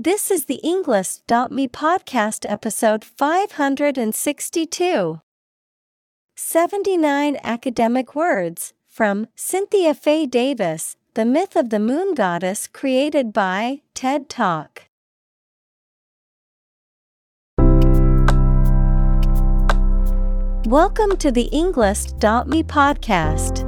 This is the Englist.me podcast episode 562. 79 academic words from Cynthia Fay Davis, The Myth of the Moon Goddess created by TED Talk. Welcome to the Englist.me podcast.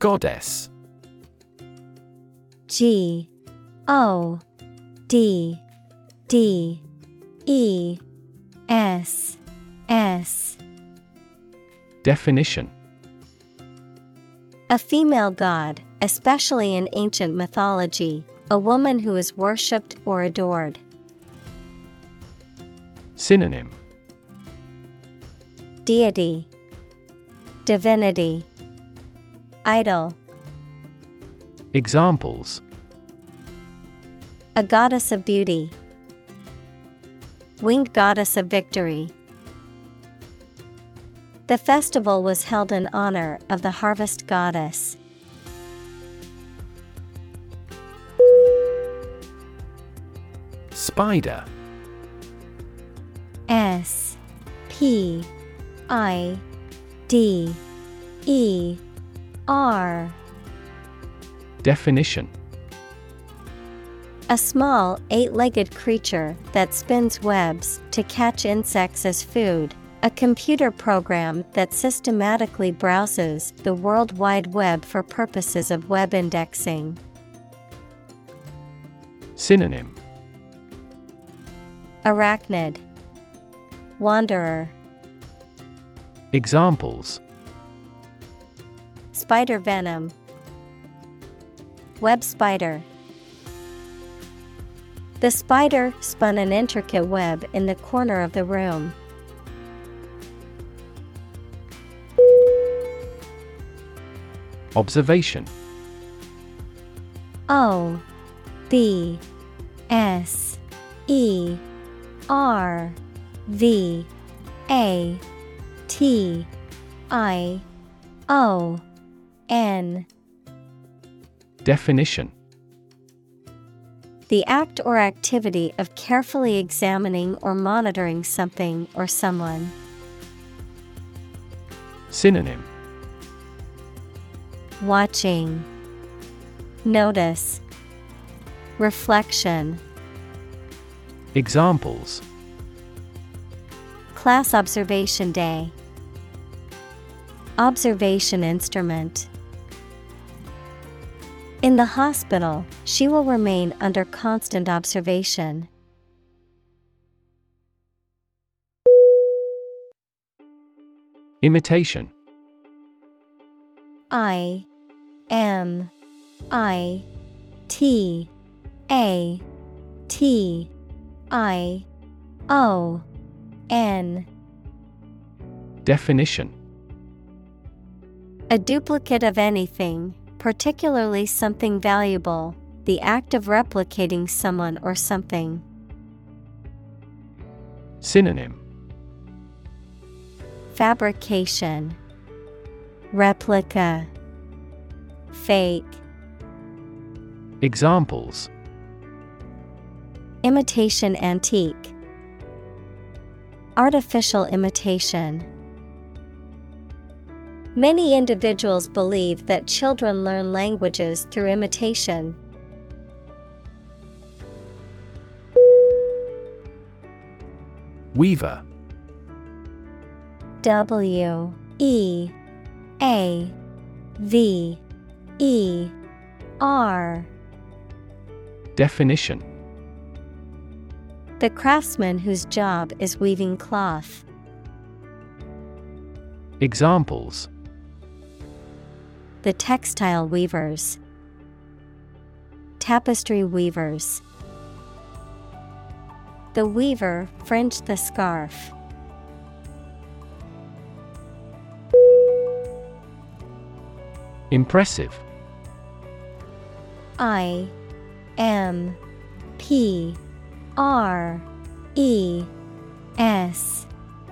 Goddess. G O D D E S S. Definition. A female god, especially in ancient mythology, a woman who is worshipped or adored. Synonym. Deity, Divinity, Idol, Examples. A goddess of beauty, winged goddess of victory. The festival was held in honor of the harvest goddess. Spider. S P I D E R Definition. A small, eight legged creature that spins webs to catch insects as food. A computer program that systematically browses the World Wide Web for purposes of web indexing. Synonym. Arachnid, Wanderer, Examples Spider venom, Web spider. The spider spun an intricate web in the corner of the room. Observation O B S E R V A T I O N Definition The act or activity of carefully examining or monitoring something or someone. Synonym Watching, Notice, Reflection. Examples Class Observation Day. Observation Instrument. In the hospital, she will remain under constant observation. Imitation. I M I T A T I O N. Definition. A duplicate of anything, particularly something valuable, the act of replicating someone or something. Synonym Fabrication, Replica, Fake. Examples Imitation antique, Artificial imitation. Many individuals believe that children learn languages through imitation. Weaver. W E A V E R. Definition The craftsman whose job is weaving cloth. Examples The textile weavers, tapestry weavers. The weaver fringed the scarf. Impressive. I M P R E S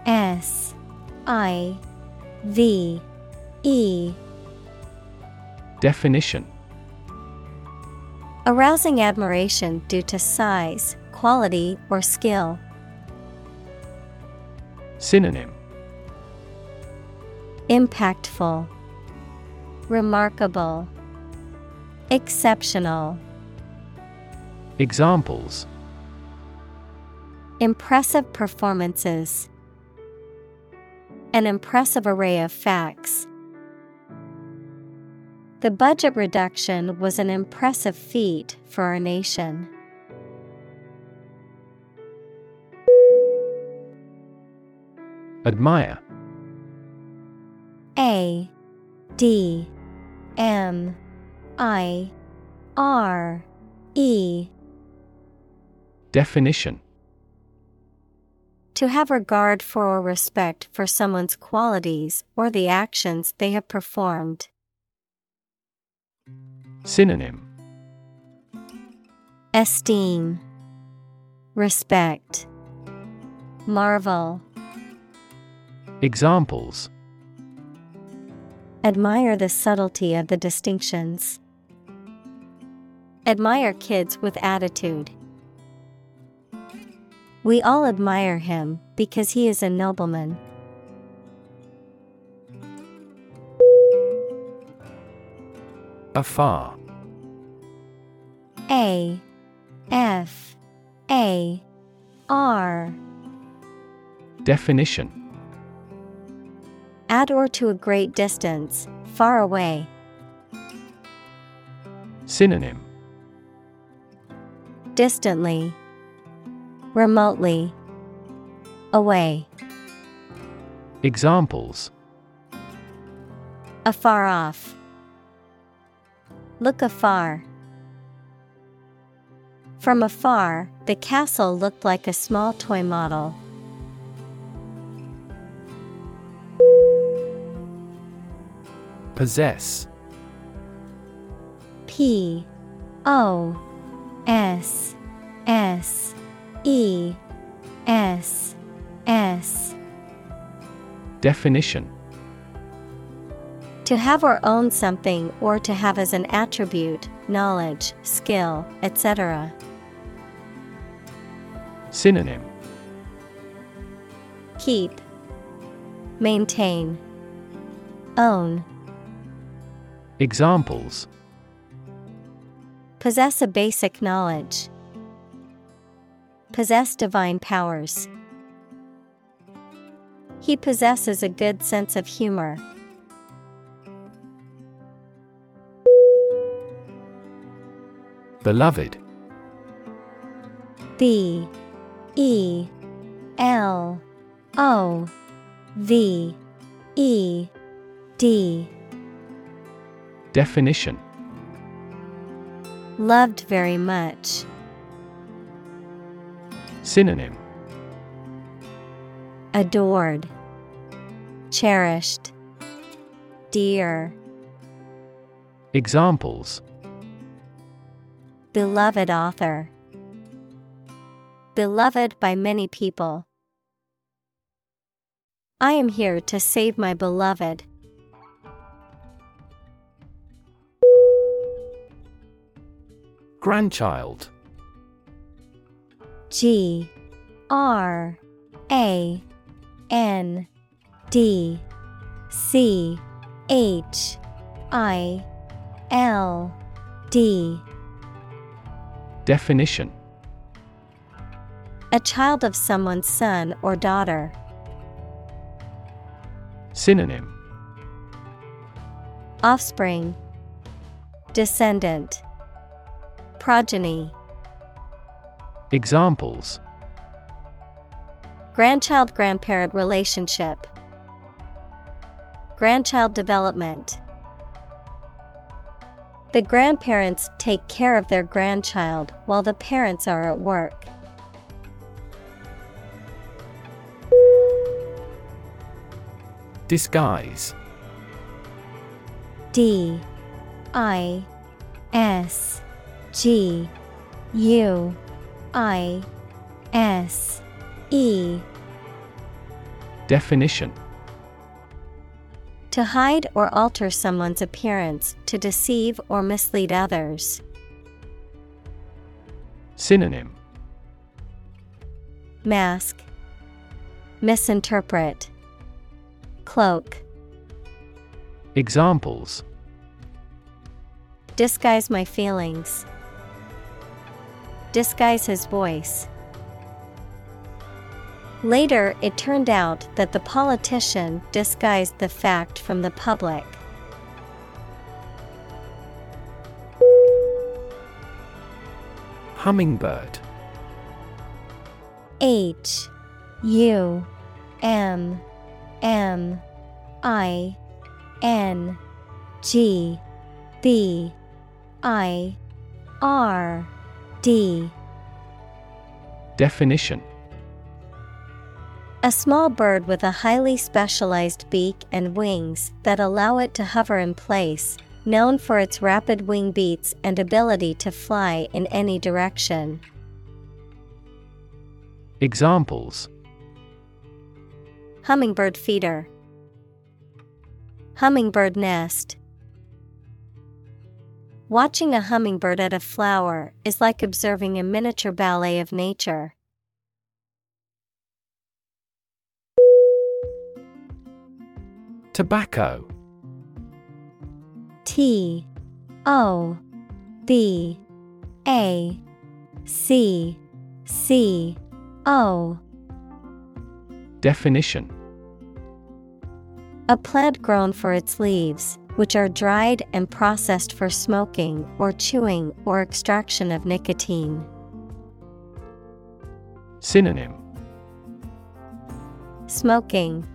S I V E Definition Arousing admiration due to size, quality, or skill. Synonym Impactful, Remarkable, Exceptional. Examples Impressive performances. An impressive array of facts. The budget reduction was an impressive feat for our nation. Admire A D M I R E Definition To have regard for or respect for someone's qualities or the actions they have performed. Synonym Esteem, Respect, Marvel. Examples Admire the subtlety of the distinctions. Admire kids with attitude. We all admire him because he is a nobleman. Afar. A F A R. Definition. At or to a great distance, far away. Synonym. Distantly, remotely, away, Examples. Afar off. Look afar. From afar, the castle looked like a small toy model. Possess P O S S E S S Definition To have or own something or to have as an attribute, knowledge, skill, etc. Synonym Keep, Maintain, Own. Examples Possess a basic knowledge. Possess divine powers. He possesses a good sense of humor. Beloved B E L O V E D Definition Loved very much. Synonym Adored. Cherished. Dear. Examples Beloved author. Beloved by many people. I am here to save my beloved. Grandchild G R A N D C H I L D Definition A child of someone's son or daughter. Synonym Offspring, Descendant, Progeny. Examples Grandchild grandparent relationship, Grandchild development. The grandparents take care of their grandchild while the parents are at work. Disguise. D. I. S. G. U. I. S. E. Definition To hide or alter someone's appearance to deceive or mislead others. Synonym Mask Misinterpret Cloak Examples Disguise my feelings. Disguise his voice. Later, it turned out that the politician disguised the fact from the public. Hummingbird. H U M M I N G B I R D. Definition A small bird with a highly specialized beak and wings that allow it to hover in place, known for its rapid wing beats and ability to fly in any direction. Examples Hummingbird feeder, Hummingbird nest. Watching a hummingbird at a flower is like observing a miniature ballet of nature. Tobacco. T O B A C C O. Definition. A plant grown for its leaves, which are dried and processed for smoking or chewing or extraction of nicotine. Synonym. Smoking,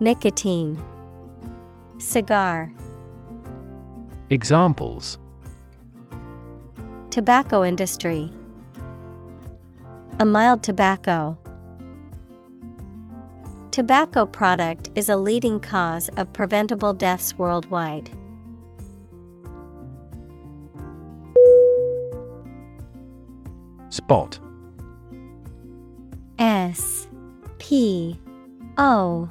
Nicotine, Cigar, Examples. Tobacco industry, A mild tobacco. Tobacco product is a leading cause of preventable deaths worldwide. Spot. S P O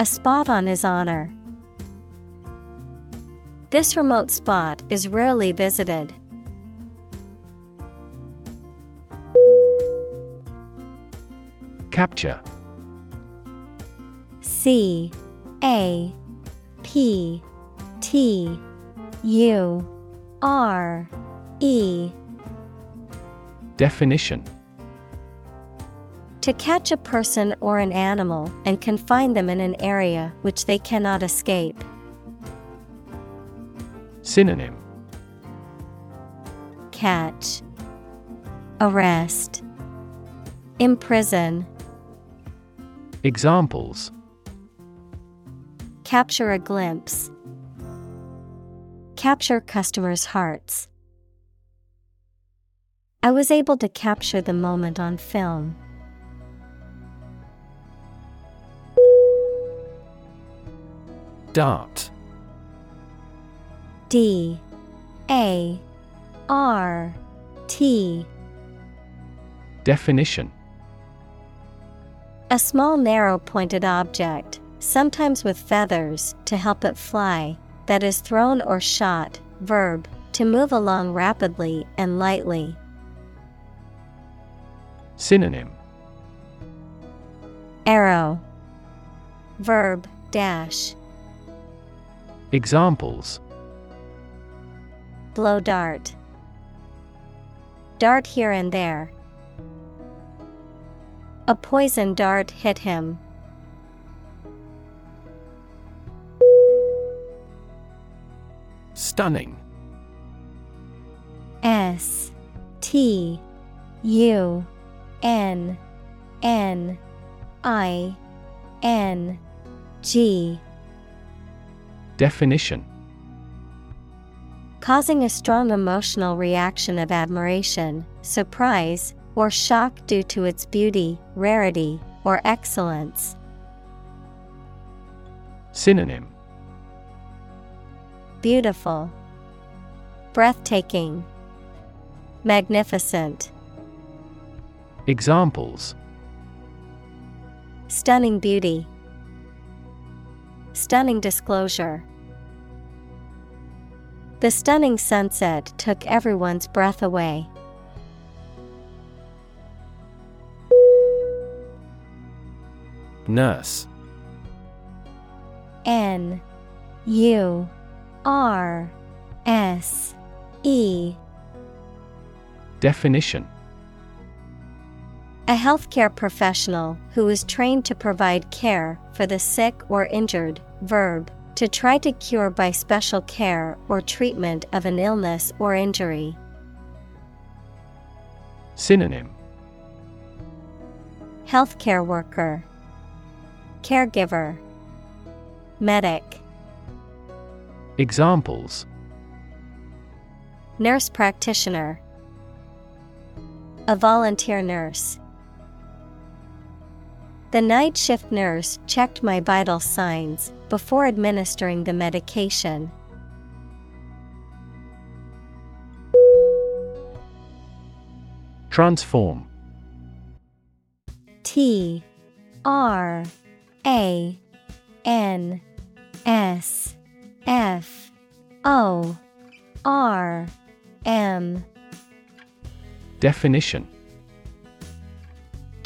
A spot on his honor. This remote spot is rarely visited. Capture C A P T U R E Definition To catch a person or an animal and confine them in an area which they cannot escape. Synonym Catch Arrest Imprison Examples Capture a glimpse. Capture customers' hearts. I was able to capture the moment on film. Dart D A R T. Definition. A small narrow pointed object, sometimes with feathers to help it fly, that is thrown or shot, verb, to move along rapidly and lightly. Synonym. Arrow. Verb dash Examples Blow dart Dart here and there. A poison dart hit him. Stunning S T U N N I N G Definition. Causing a strong emotional reaction of admiration, surprise, or shock due to its beauty, rarity, or excellence. Synonym. Beautiful, Breathtaking, Magnificent. Examples. Stunning beauty, Stunning disclosure. The stunning sunset took everyone's breath away. Nurse N U R S E Definition A healthcare professional who is trained to provide care for the sick or injured, verb, to try to cure by special care or treatment of an illness or injury. Synonym. Healthcare worker, Caregiver, Medic, Examples. Nurse practitioner, A volunteer nurse. The night shift nurse checked my vital signs before administering the medication. Transform. T R A N S F O R M. Definition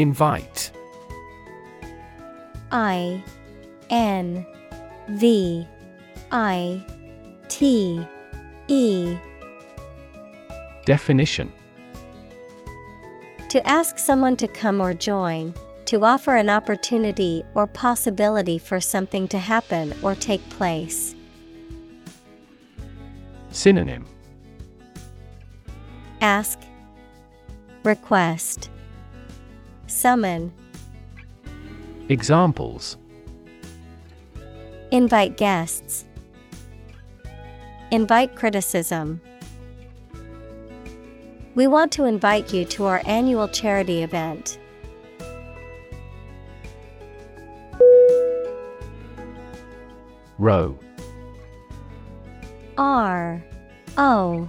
Invite. I N V I T E. Definition. To ask someone to come or join, to offer an opportunity or possibility for something to happen or take place. Synonym. Ask, Request, Summon, Examples. Invite guests, Invite criticism. We want to invite you to our annual charity event. Row. R O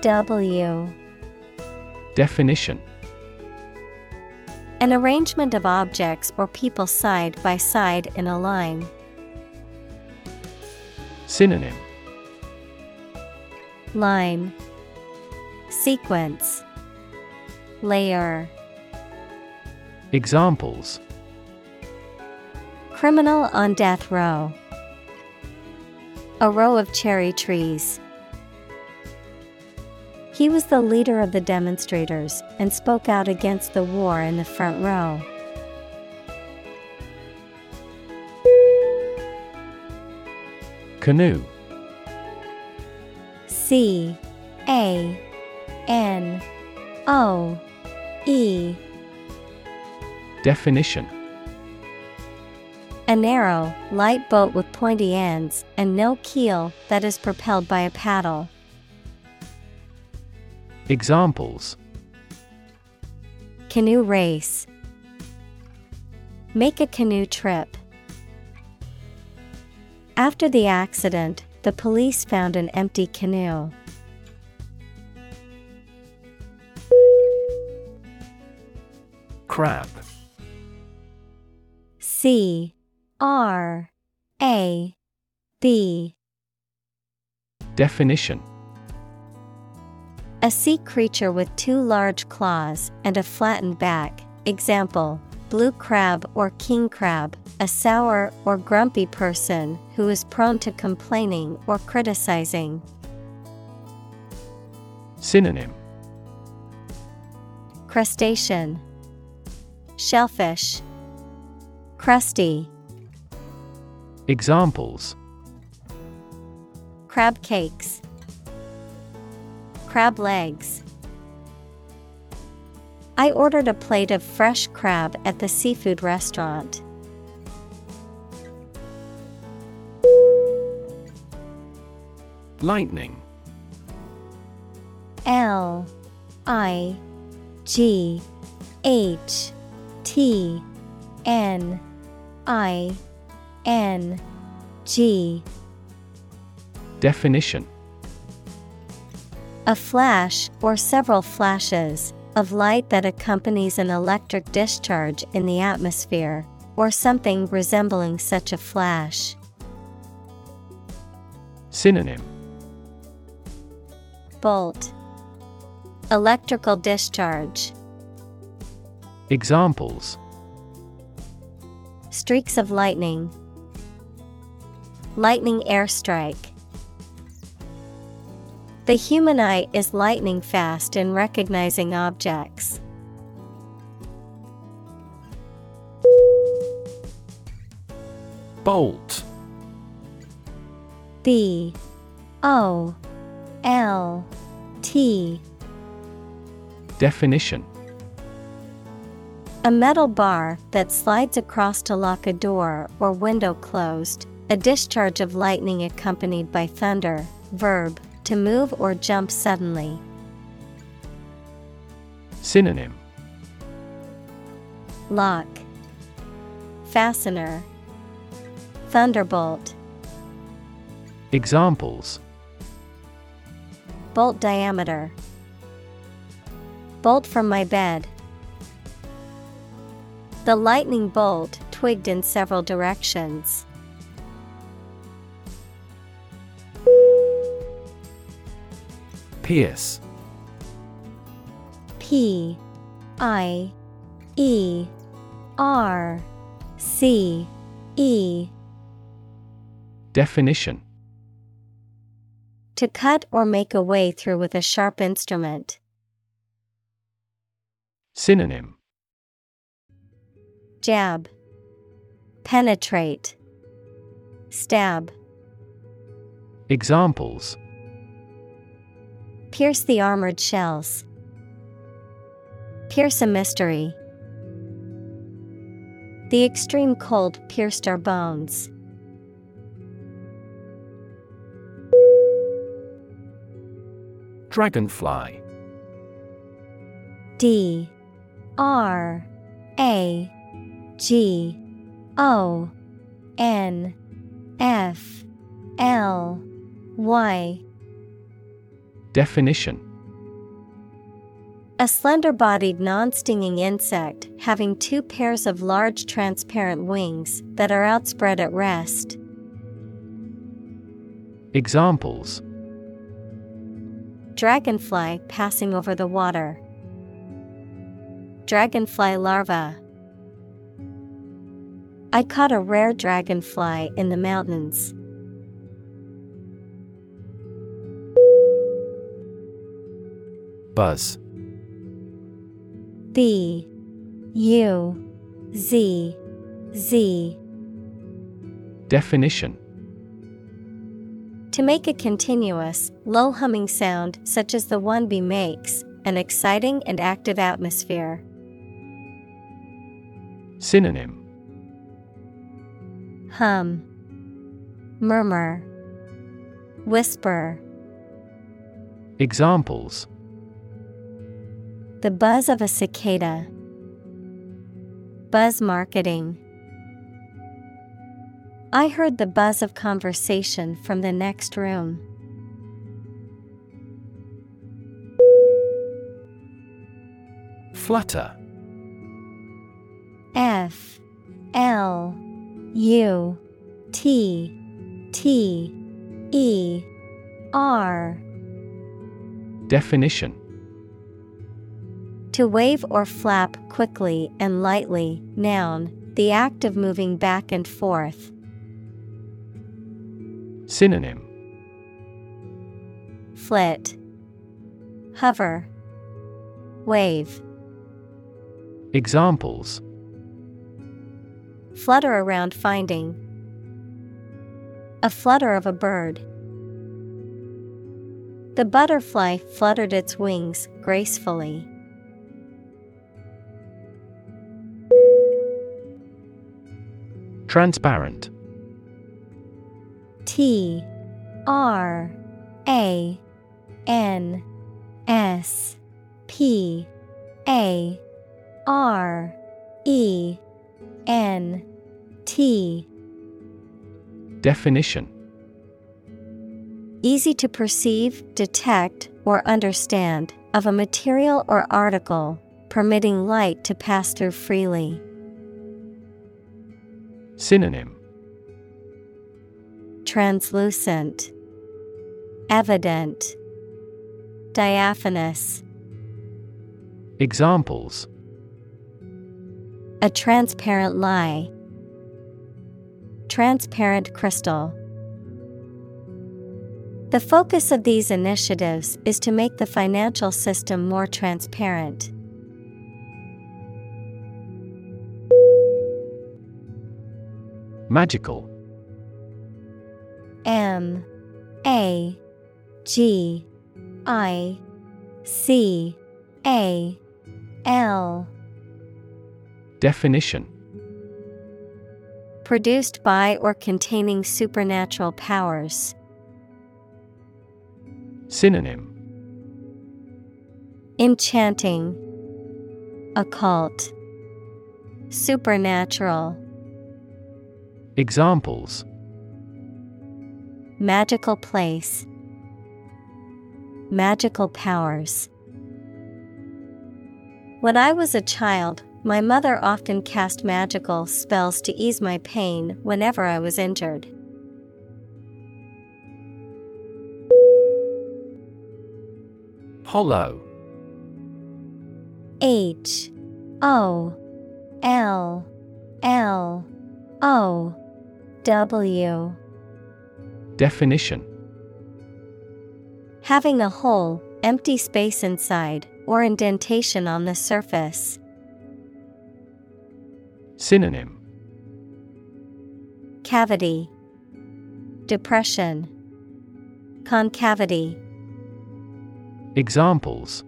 W. Definition An arrangement of objects or people side by side in a line. Synonym Line Sequence Layer Examples Criminal on death row. A row of cherry trees. He was the leader of the demonstrators and spoke out against the war in the front row. Canoe C A N O E Definition A narrow, light boat with pointy ends and no keel that is propelled by a paddle. Examples. Canoe race. Make a canoe trip. After the accident, the police found an empty canoe. Crab. C. R. A. B. Definition A sea creature with two large claws and a flattened back. Example Blue crab or king crab, a sour or grumpy person who is prone to complaining or criticizing. Synonym. Crustacean. Shellfish. Crusty. Examples. Crab cakes Crab legs. I ordered a plate of fresh crab at the seafood restaurant. Lightning. L I G H T N I N G. Definition A flash or several flashes of light that accompanies an electric discharge in the atmosphere, or something resembling such a flash. Synonym. Bolt. Electrical discharge. Examples. Streaks of lightning. Lightning airstrike The human eye is lightning fast in recognizing objects. Bolt. B O L T. Definition. A metal bar that slides across to lock a door or window closed, a discharge of lightning accompanied by thunder, verb, to move or jump suddenly. Synonym Lock Fastener Thunderbolt Examples Bolt diameter Bolt from my bed. The lightning bolt twigged in several directions. Pierce. P I E R C E. Definition. To cut or make a way through with a sharp instrument. Synonym. Jab. Penetrate. Stab. Examples Pierce the armored shells. Pierce a mystery. The extreme cold pierced our bones. Dragonfly. D. R. A. G. O. N. F. L. Y Definition A slender bodied non stinging insect having two pairs of large transparent wings that are outspread at rest. Examples Dragonfly passing over the water. Dragonfly larva. I caught a rare dragonfly in the mountains. Buzz. B U Z Z. Definition. To make a continuous, low humming sound such as the one bee makes, an exciting and active atmosphere. Synonym. Hum, Murmur, Whisper. Examples The buzz of a cicada. Buzz marketing. I heard the buzz of conversation from the next room. Flutter F L U T T E R Definition To wave or flap quickly and lightly, noun, the act of moving back and forth. Synonym Flit, Hover, Wave. Examples Flutter around finding. A flutter of a bird. The butterfly fluttered its wings gracefully. Transparent. T R A N S P A R E N T. Definition. Easy to perceive, detect, or understand, of a material or article, permitting light to pass through freely. Synonym Translucent, Evident, Diaphanous. Examples A transparent lie. Transparent crystal. The focus of these initiatives is to make the financial system more transparent. Magical. M A G I C A L. Definition. Produced by or containing supernatural powers. Synonym. Enchanting, Occult, Supernatural. Examples Magical place. Magical powers. When I was a child, my mother often cast magical spells to ease my pain whenever I was injured. Hollow H O L L O W Definition Having a hole, empty space inside, or indentation on the surface. Synonym Cavity, Depression, Concavity. Examples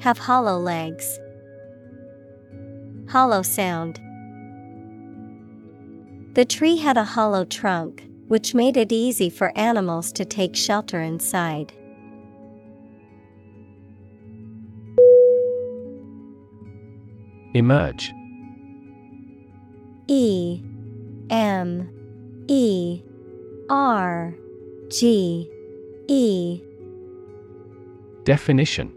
Have hollow legs. Hollow sound. The tree had a hollow trunk, which made it easy for animals to take shelter inside. Emerge E M E R G E Definition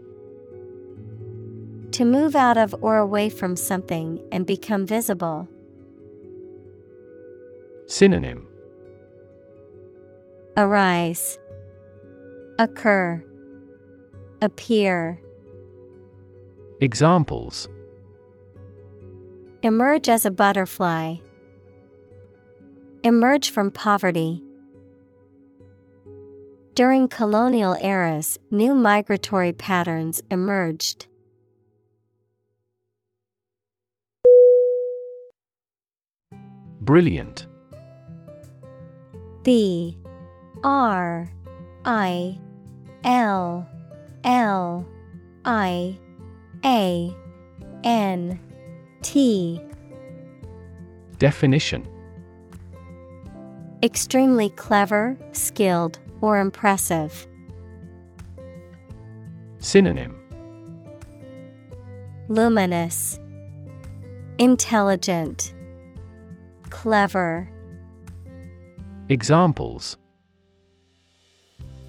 To move out of or away from something and become visible. Synonym Arise, Occur, Appear. Examples Emerge as a butterfly. Emerge from poverty. During colonial eras, new migratory patterns emerged. Brilliant B R I L L I A N T. Definition. Extremely clever, skilled, or impressive. Synonym. Luminous, Intelligent, Clever. Examples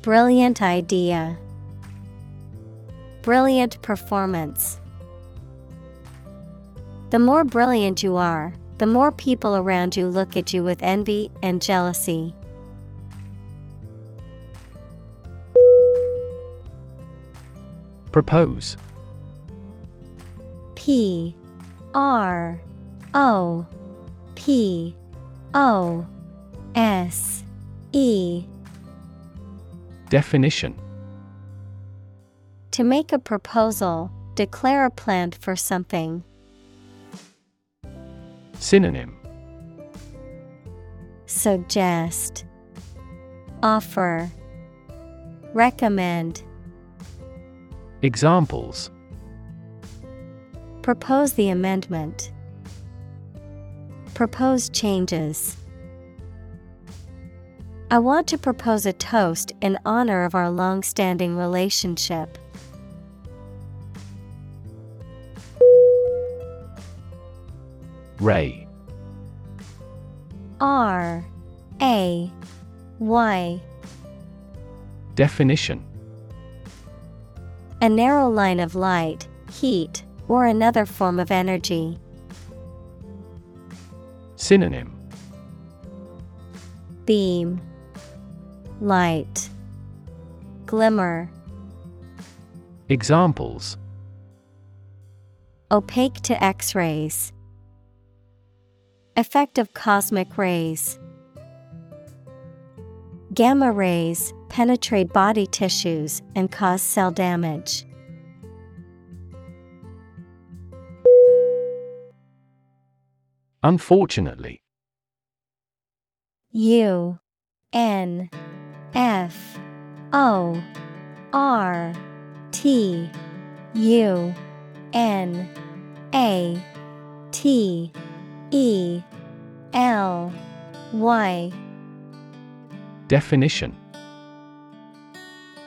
Brilliant idea. Brilliant performance. The more brilliant you are, the more people around you look at you with envy and jealousy. Propose P R O P O S E. Definition. To make a proposal, declare a plan for something. Synonym. Suggest. Offer. Recommend. Examples. Propose the amendment. Propose changes. I want to propose a toast in honor of our long standing relationship. Ray. R. A. Y. Definition. A narrow line of light, heat, or another form of energy. Synonym. Beam Light Glimmer Examples Opaque to X rays. Effect of cosmic rays. Gamma rays penetrate body tissues and cause cell damage. Unfortunately U N F O R T U N A T E L Y Definition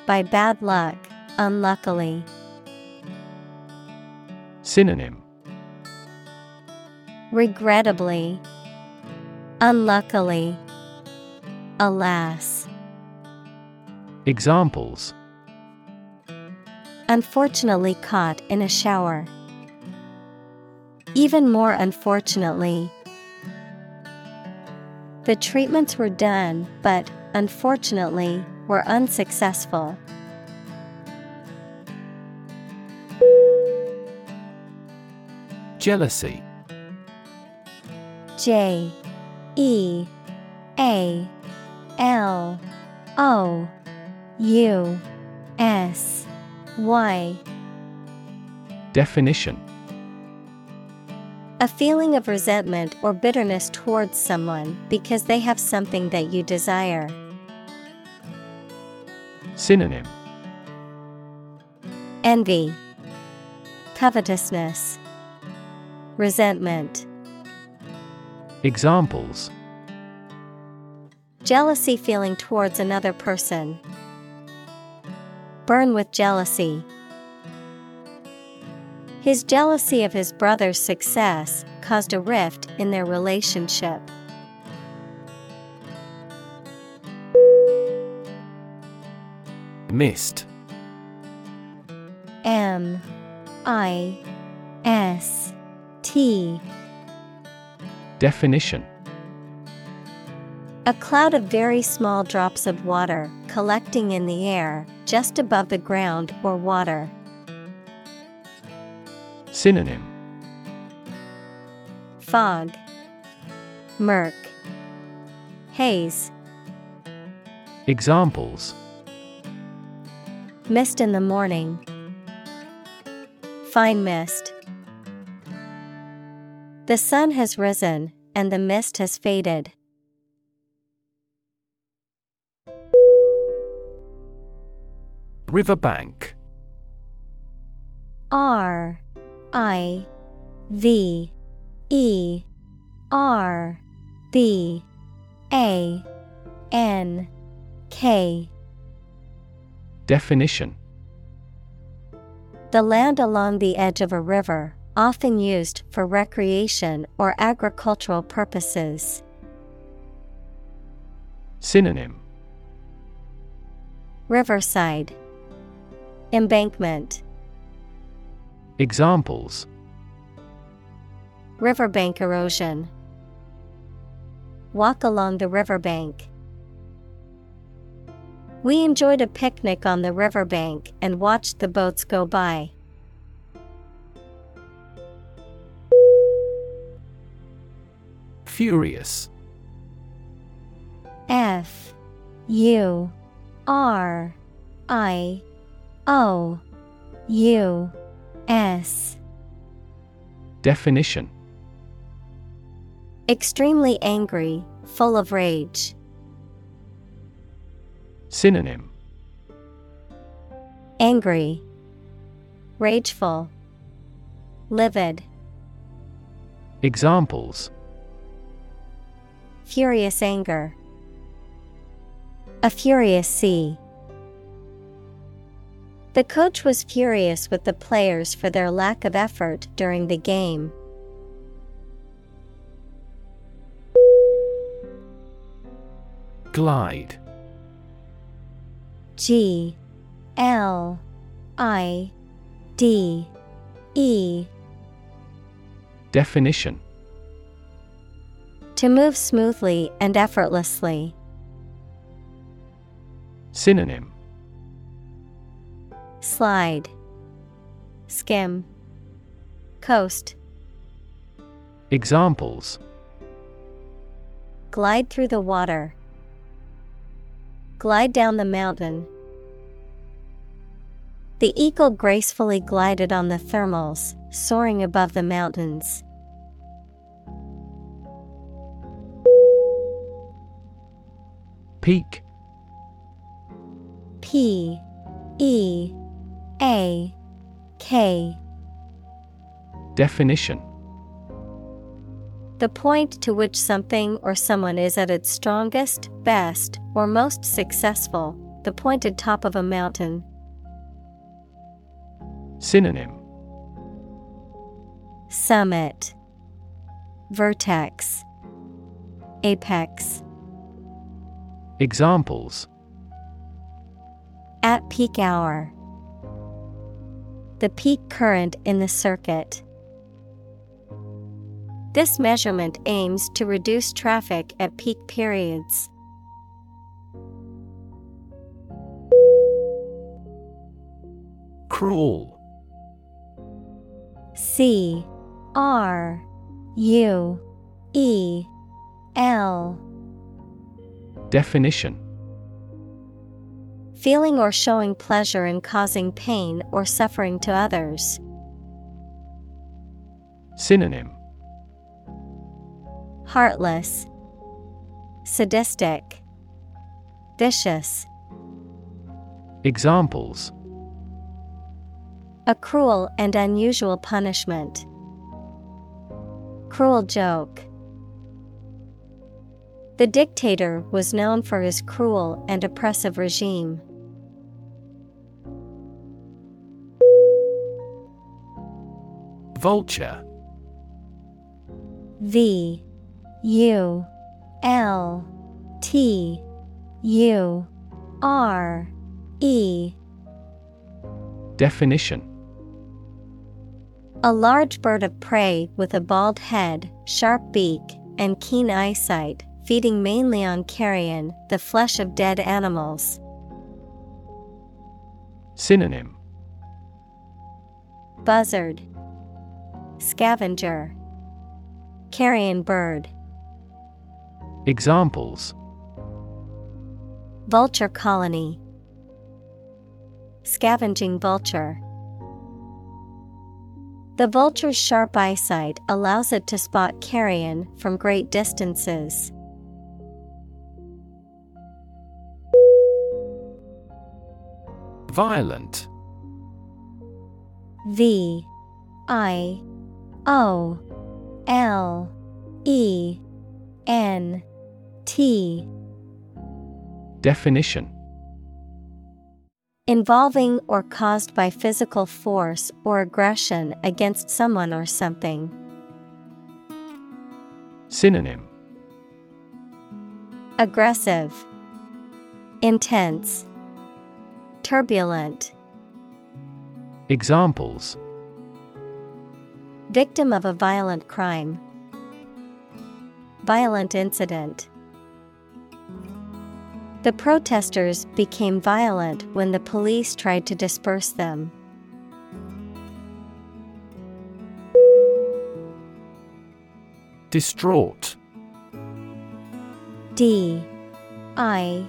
By bad luck, unluckily. Synonym Regrettably. Unluckily. Alas. Examples Unfortunately caught in a shower. Even more unfortunately. The treatments were done, but, unfortunately, were unsuccessful. Jealousy J E A L O U S Y Definition A feeling of resentment or bitterness towards someone because they have something that you desire. Synonym Envy, Covetousness, Resentment. Examples Jealousy feeling towards another person. Burn with jealousy. His jealousy of his brother's success caused a rift in their relationship. Mist M I S T Definition A cloud of very small drops of water collecting in the air just above the ground or water. Synonym Fog, Murk, Haze, Examples Mist in the morning, Fine mist. The sun has risen and the mist has faded. Riverbank R I V E R B A N K. Definition. The land along the edge of a river, often used for recreation or agricultural purposes. Synonym. Riverside Embankment Examples Riverbank erosion. Walk along the riverbank. We enjoyed a picnic on the riverbank and watched the boats go by. Furious F U R I O U S Definition Extremely angry, full of rage. Synonym Angry, Rageful, Livid. Examples Furious anger. A furious sea. The coach was furious with the players for their lack of effort during the game. Glide G L I D E Definition To move smoothly and effortlessly. Synonym Slide, Skim, Coast. Examples Glide through the water. Glide down the mountain. The eagle gracefully glided on the thermals, soaring above the mountains. Peak P E A K Definition The point to which something or someone is at its strongest, best, or most successful, the pointed top of a mountain. Synonym Summit, Vertex, Apex. Examples At peak hour. The peak current in the circuit. This measurement aims to reduce traffic at peak periods. Crawl. C. R. U. E. L. Definition Feeling or showing pleasure in causing pain or suffering to others. Synonym Heartless, Sadistic, Vicious. Examples A cruel and unusual punishment. Cruel joke. The dictator was known for his cruel and oppressive regime. Vulture. V U L T U R E. Definition. A large bird of prey with a bald head, sharp beak, and keen eyesight, feeding mainly on carrion, the flesh of dead animals. Synonym. Buzzard, Scavenger, Carrion bird, Examples. Vulture colony, Scavenging vulture. The vulture's sharp eyesight allows it to spot carrion from great distances. Violent. V I O L E N T. Definition. Involving or caused by physical force or aggression against someone or something. Synonym. Aggressive, Intense, Turbulent. Examples Victim of a violent crime. Violent incident. The protesters became violent when the police tried to disperse them. Distraught. D. I.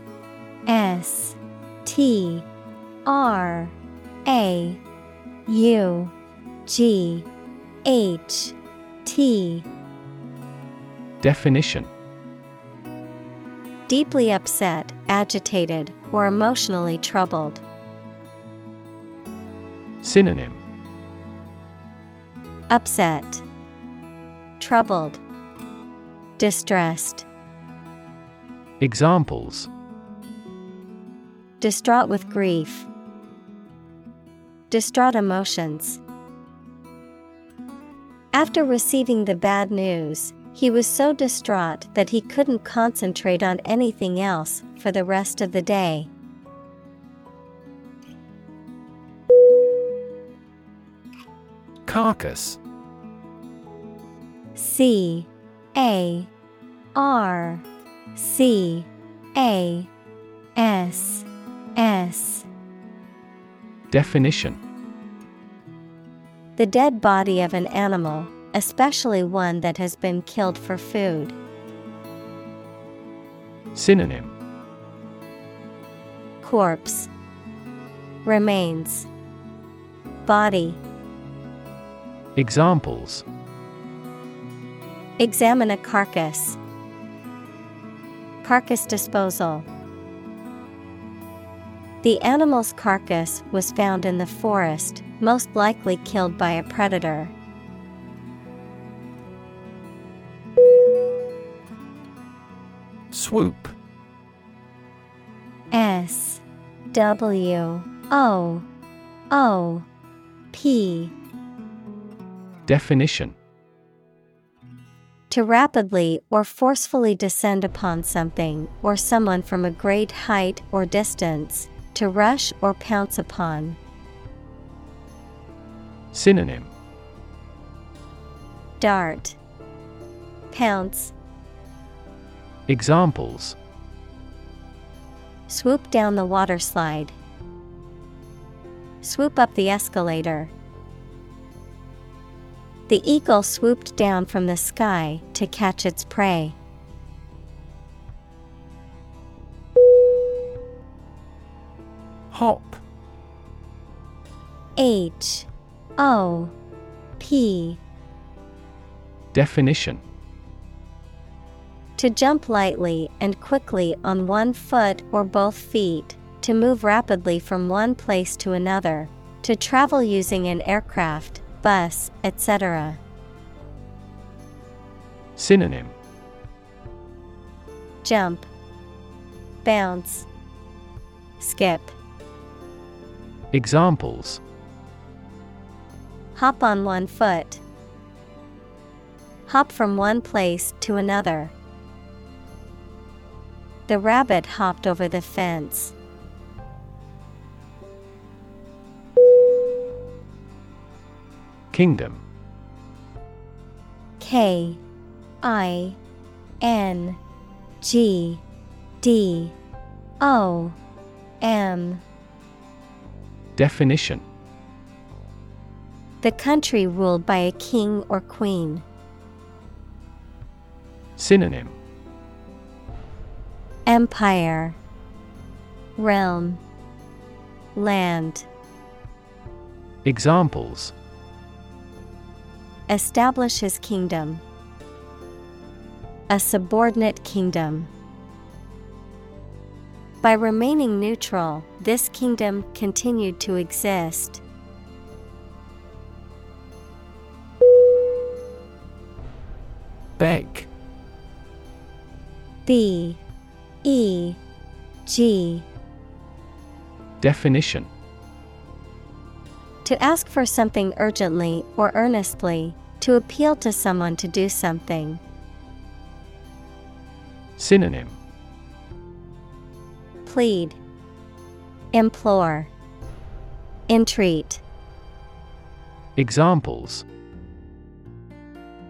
S. T. R. A. U. G H T Definition Deeply upset, agitated, or emotionally troubled. Synonym Upset, Troubled, Distressed. Examples Distraught with grief. Distraught emotions. After receiving the bad news, he was so distraught that he couldn't concentrate on anything else for the rest of the day. Carcass C A R C A S S. Definition The dead body of an animal, especially one that has been killed for food. Synonym Corpse Remains Body Examples Examine a carcass. Carcass disposal. The animal's carcass was found in the forest, most likely killed by a predator. Swoop. S W O O P. Definition. To rapidly or forcefully descend upon something or someone from a great height or distance, to rush or pounce upon. Synonym Dart, Pounce, Examples Swoop down the water slide. Swoop up the escalator. The eagle swooped down from the sky to catch its prey. Hop. H O P. Definition. To jump lightly and quickly on one foot or both feet, to move rapidly from one place to another, to travel using an aircraft, bus, etc. Synonym. Jump, Bounce, Skip. Examples Hop on one foot. Hop from one place to another. The rabbit hopped over the fence. Kingdom K I N G D O M Definition The country ruled by a king or queen. Synonym Empire Realm Land Examples Establish his kingdom. A subordinate kingdom. By remaining neutral, this kingdom continued to exist. Beg B. E. G. Definition. To ask for something urgently or earnestly, to appeal to someone to do something. Synonym. Plead, Implore, Entreat. Examples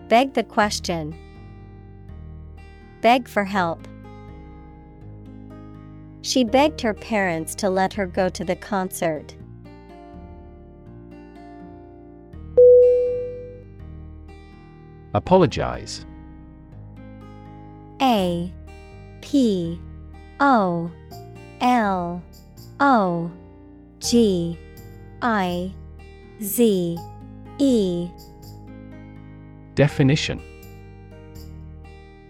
Beg the question. Beg for help. She begged her parents to let her go to the concert. Apologize A P O L O G I Z E. Definition.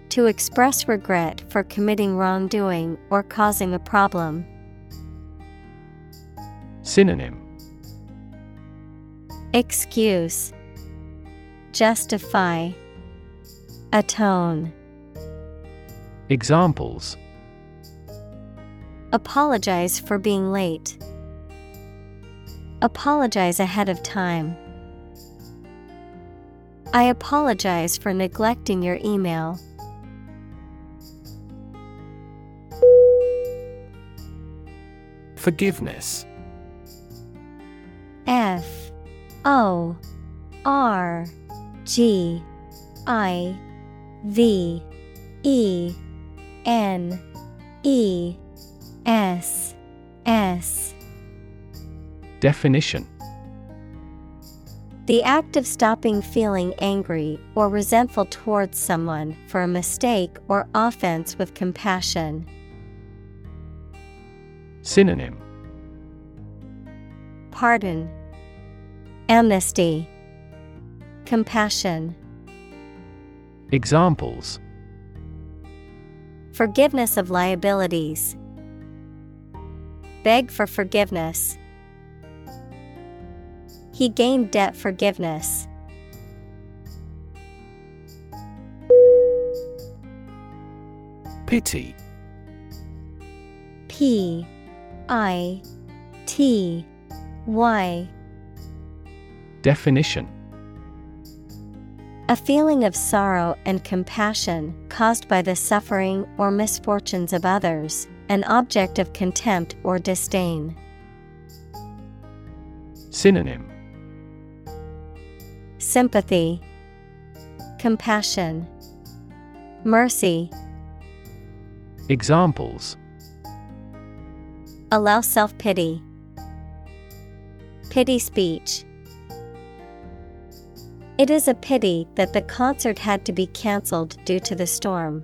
To express regret for committing wrongdoing or causing a problem. Synonym. Excuse. Justify. Atone. Examples Apologize for being late. Apologize ahead of time. I apologize for neglecting your email. Forgiveness F O R G I V E N E S S. Definition. The act of stopping feeling angry or resentful towards someone for a mistake or offense with compassion. Synonym. Pardon, Amnesty, Compassion, Examples. Forgiveness of liabilities. Beg for forgiveness. He gained debt forgiveness. Pity P I T Y Definition A feeling of sorrow and compassion caused by the suffering or misfortunes of others, an object of contempt or disdain. Synonym Sympathy, Compassion, Mercy. Examples Allow self pity. Pity speech. It is a pity that the concert had to be cancelled due to the storm.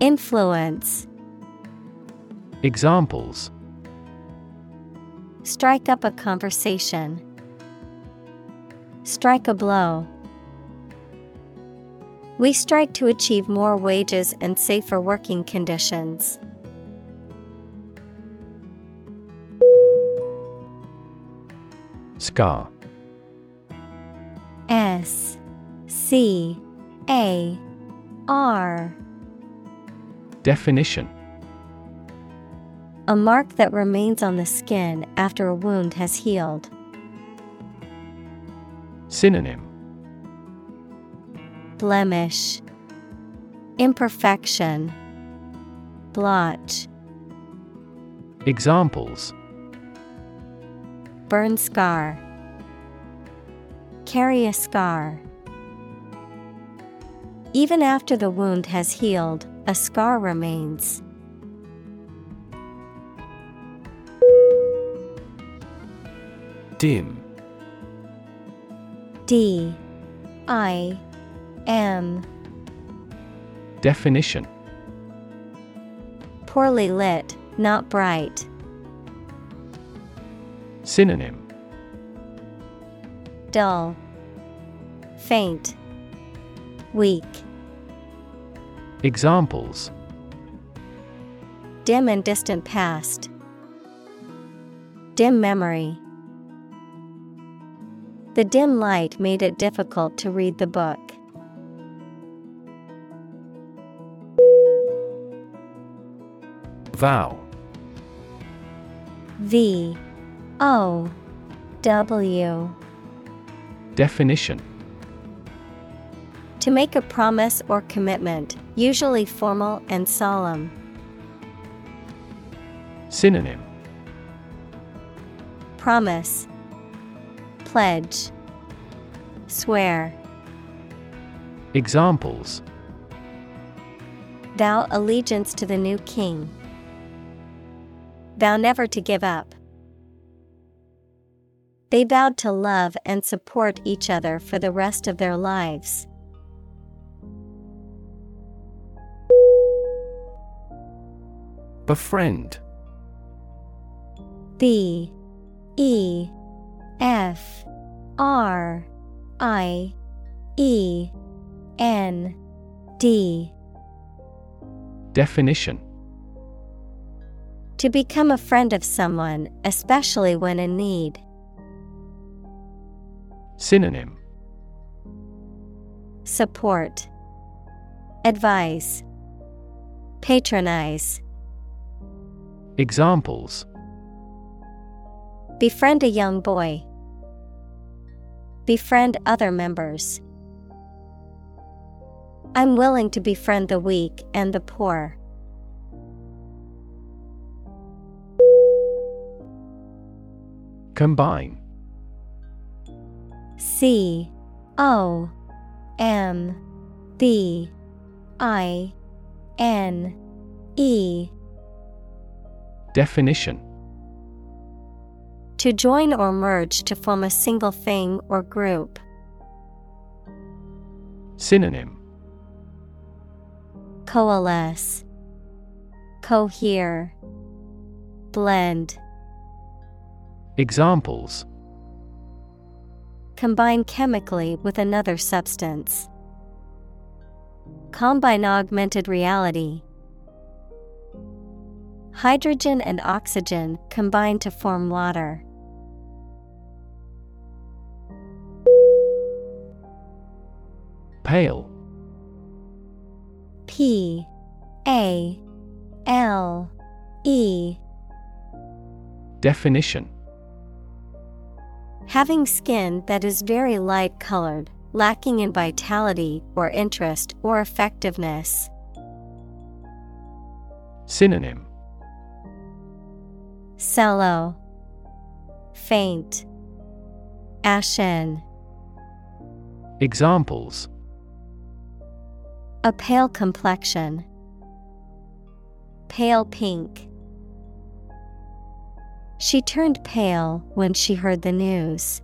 Influence. Examples Strike up a conversation. Strike a blow. We strike to achieve more wages and safer working conditions. Scar S C A R Definition. A mark that remains on the skin after a wound has healed. Synonym. Blemish, Imperfection, Blotch, Examples. Burn scar, Carry a scar. Even after the wound has healed, a scar remains. Dim. D. I. M. Definition. Poorly lit, not bright. Synonym. Dull, Faint, Weak. Examples Dim and distant past. Dim memory. The dim light made it difficult to read the book. Vow V O W Definition To make a promise or commitment, usually formal and solemn. Synonym Promise Pledge Swear Examples Vow allegiance to the new king. Vow never to give up. They vowed to love and support each other for the rest of their lives. Befriend. B E F R I E N D. Definition. To become a friend of someone, especially when in need. Synonym. Support. Advise Patronize Examples Befriend a young boy. Befriend other members. I'm willing to befriend the weak and the poor. Combine C O M B I N E Definition To join or merge to form a single thing or group. Synonym Coalesce, Cohere, Blend. Examples Combine chemically with another substance. Combine augmented reality. Hydrogen and oxygen combine to form water. Pale P A L E Definition Having skin that is very light colored, lacking in vitality or interest or effectiveness. Synonym Sallow, Faint, Ashen. Examples A pale complexion. Pale pink. She turned pale when she heard the news.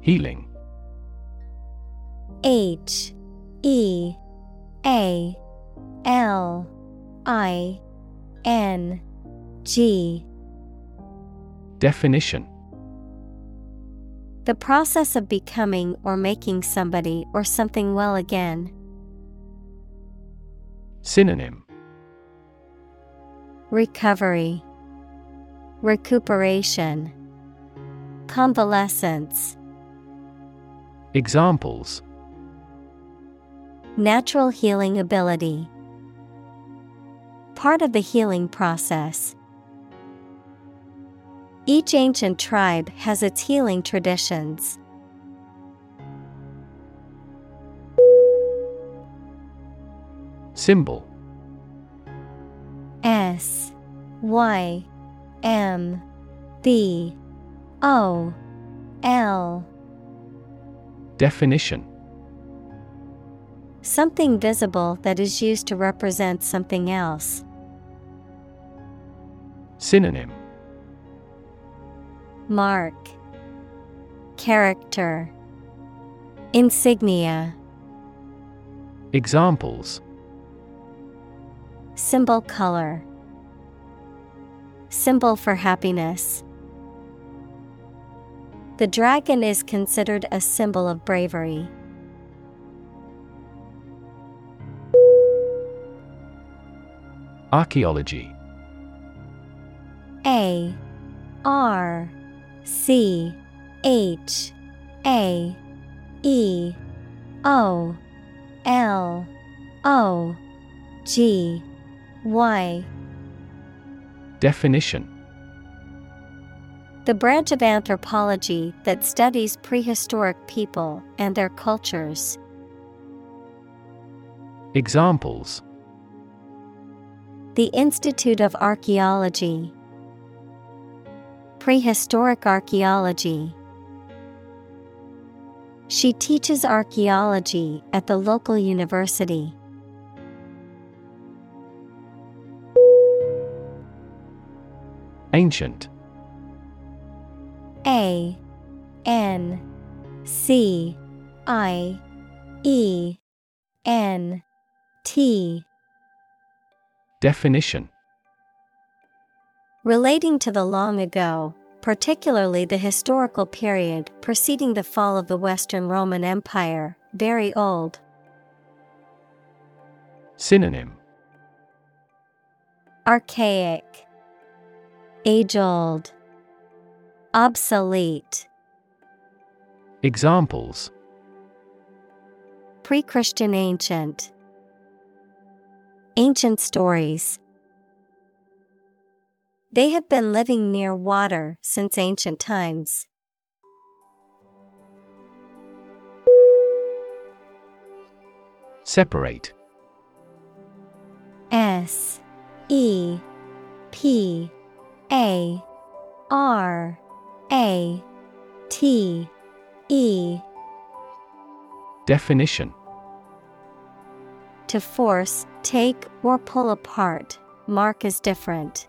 Healing H E A L I N G Definition The process of becoming or making somebody or something well again. Synonym Recovery, Recuperation, Convalescence. Examples Natural healing ability. Part of the healing process. Each ancient tribe has its healing traditions. Symbol S Y M B O L Definition Something visible that is used to represent something else. Synonym Mark, Character, Insignia. Examples Symbol color, Symbol for happiness. The dragon is considered a symbol of bravery. Archaeology A R C H A E O L O G Y Definition The branch of anthropology that studies prehistoric people and their cultures. Examples The Institute of Archaeology. Prehistoric Archaeology. She teaches archaeology at the local university. Ancient A N C I E N T Definition Relating to the long ago, particularly the historical period preceding the fall of the Western Roman Empire, very old. Synonym. Archaic, Age old, Obsolete, Examples. Pre Christian Ancient, Ancient Stories. They have been living near water since ancient times. Separate S E P A R A T E Definition To force, take, or pull apart, mark is different.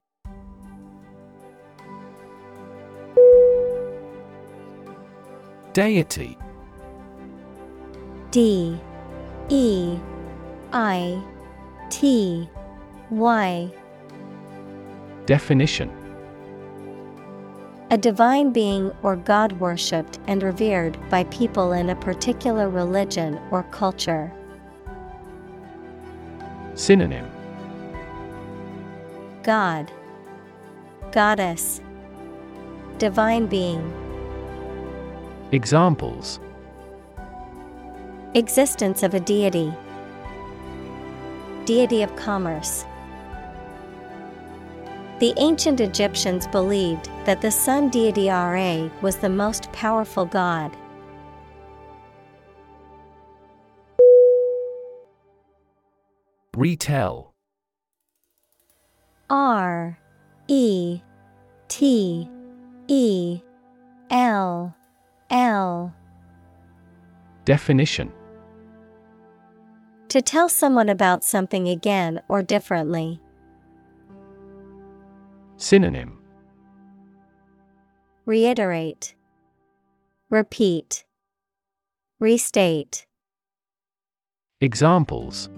Deity. D E I T Y. Definition. A divine being or God worshipped and revered by people in a particular religion or culture. Synonym. God, Goddess, Divine being. Examples Existence of a deity, Deity of commerce. The ancient Egyptians believed that the sun deity Ra was the most powerful god. Retell R E T E L L Definition To tell someone about something again or differently. Synonym Reiterate, Repeat, Restate. Examples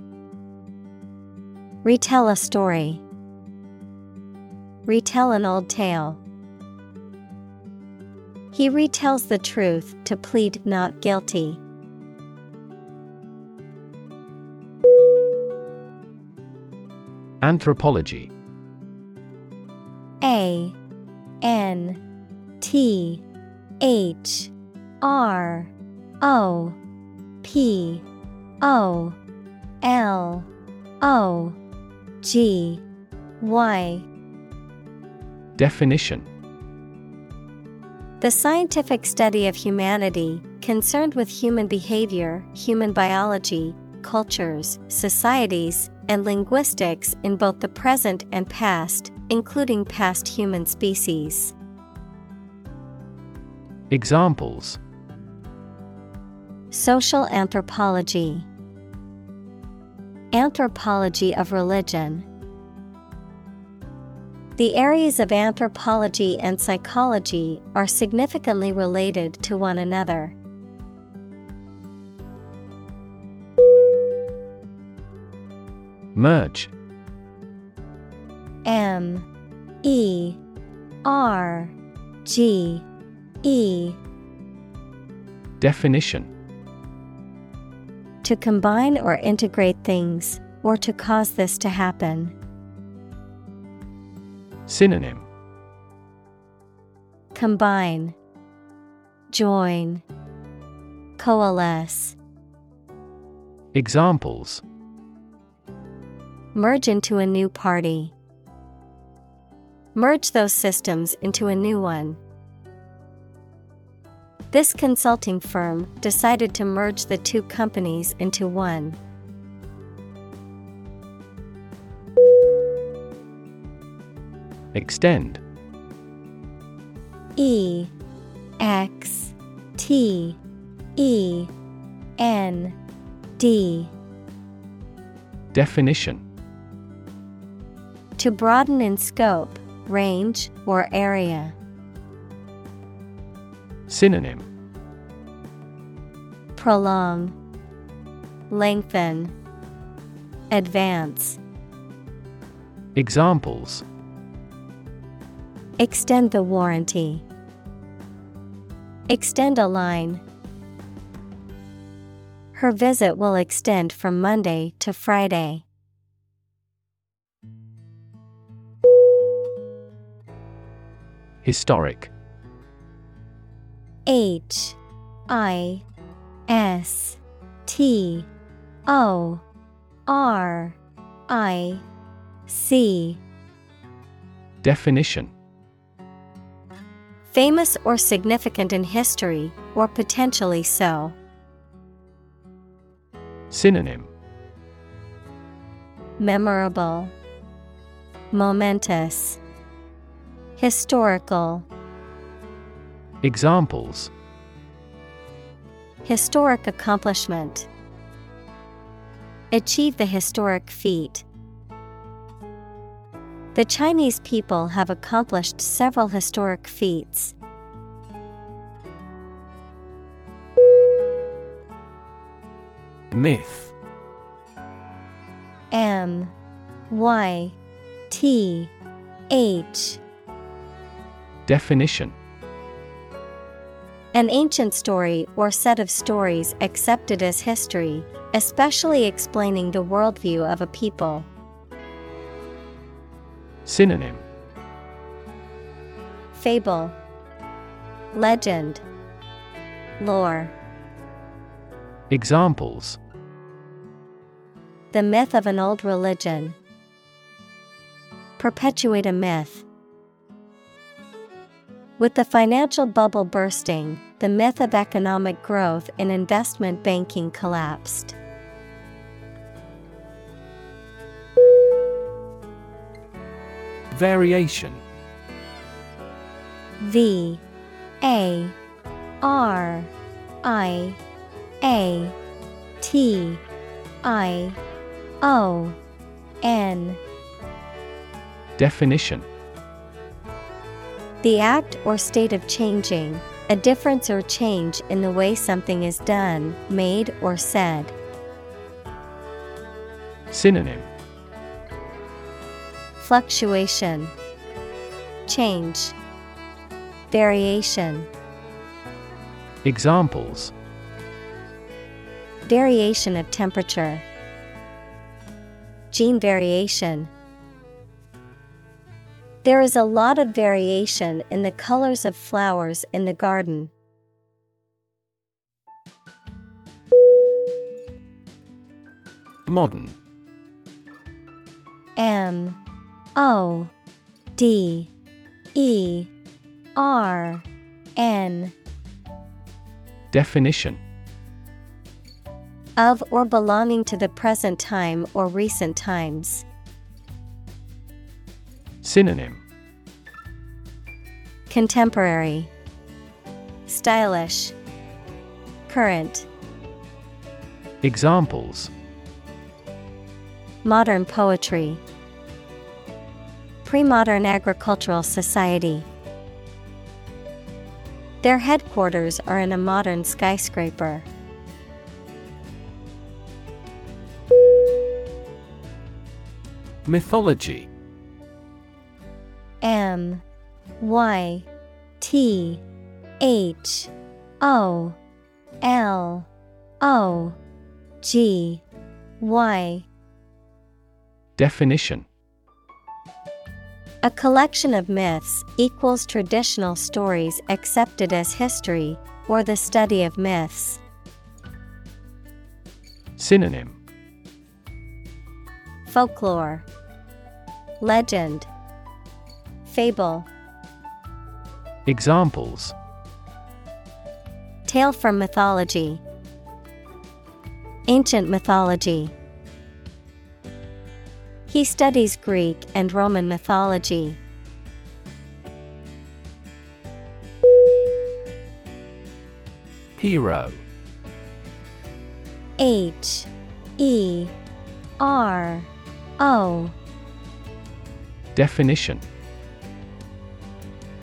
Retell a story. Retell an old tale. He retells the truth to plead not guilty. Anthropology. A N T H R O P O L O G Y. Definition The scientific study of humanity, concerned with human behavior, human biology, cultures, societies, and linguistics in both the present and past, including past human species. Examples Social anthropology, Anthropology of religion. The areas of anthropology and psychology are significantly related to one another. Merge. M. E. R. G. E. Definition. To combine or integrate things, or to cause this to happen. Synonym Combine, Join, Coalesce. Examples Merge into a new party. Merge those systems into a new one. This consulting firm decided to merge the two companies into one. Extend. E X T E N D. Definition. To broaden in scope, range, or area. Synonym. Prolong, Lengthen, Advance. Examples Extend the warranty. Extend a line. Her visit will extend from Monday to Friday. Historic H I S T O R I C Definition Famous or significant in history, or potentially so. Synonym Memorable, Momentous, Historical. Examples Historic accomplishment. Achieve the historic feat. The Chinese people have accomplished several historic feats. Myth. M. Y. T. H. Definition. An ancient story or set of stories accepted as history, especially explaining the worldview of a people. Synonym Fable, Legend, Lore. Examples The myth of an old religion. Perpetuate a myth. With the financial bubble bursting, the myth of economic growth in investment banking collapsed. Variation. V A R I A T I O N. Definition. The act or state of changing, a difference or change in the way something is done, made, or said. Synonym Fluctuation, Change, Variation. Examples Variation of temperature, Gene variation. There is a lot of variation in the colors of flowers in the garden. Modern M O D E R N. Definition. Of or belonging to the present time or recent times. Synonym. Contemporary. Stylish. Current. Examples. Modern poetry Pre-modern agricultural society. Their headquarters are in a modern skyscraper. Mythology. M Y T H O L O G Y. Definition A collection of myths equals traditional stories accepted as history, or the study of myths. Synonym. Folklore. Legend. Fable. Examples. Tale from mythology. Ancient mythology He studies Greek and Roman mythology. Hero. H. E. R. O. Definition.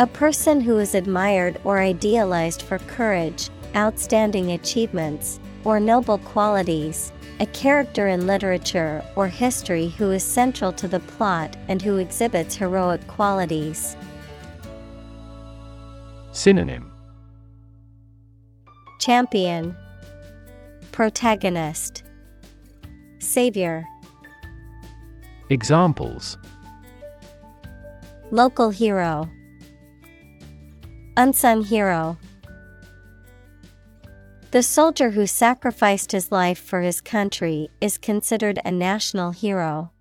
A person who is admired or idealized for courage, outstanding achievements, or noble qualities, a character in literature or history who is central to the plot and who exhibits heroic qualities. Synonym. Champion. Protagonist. Savior. Examples. Local hero. Unsung hero The soldier who sacrificed his life for his country is considered a national hero.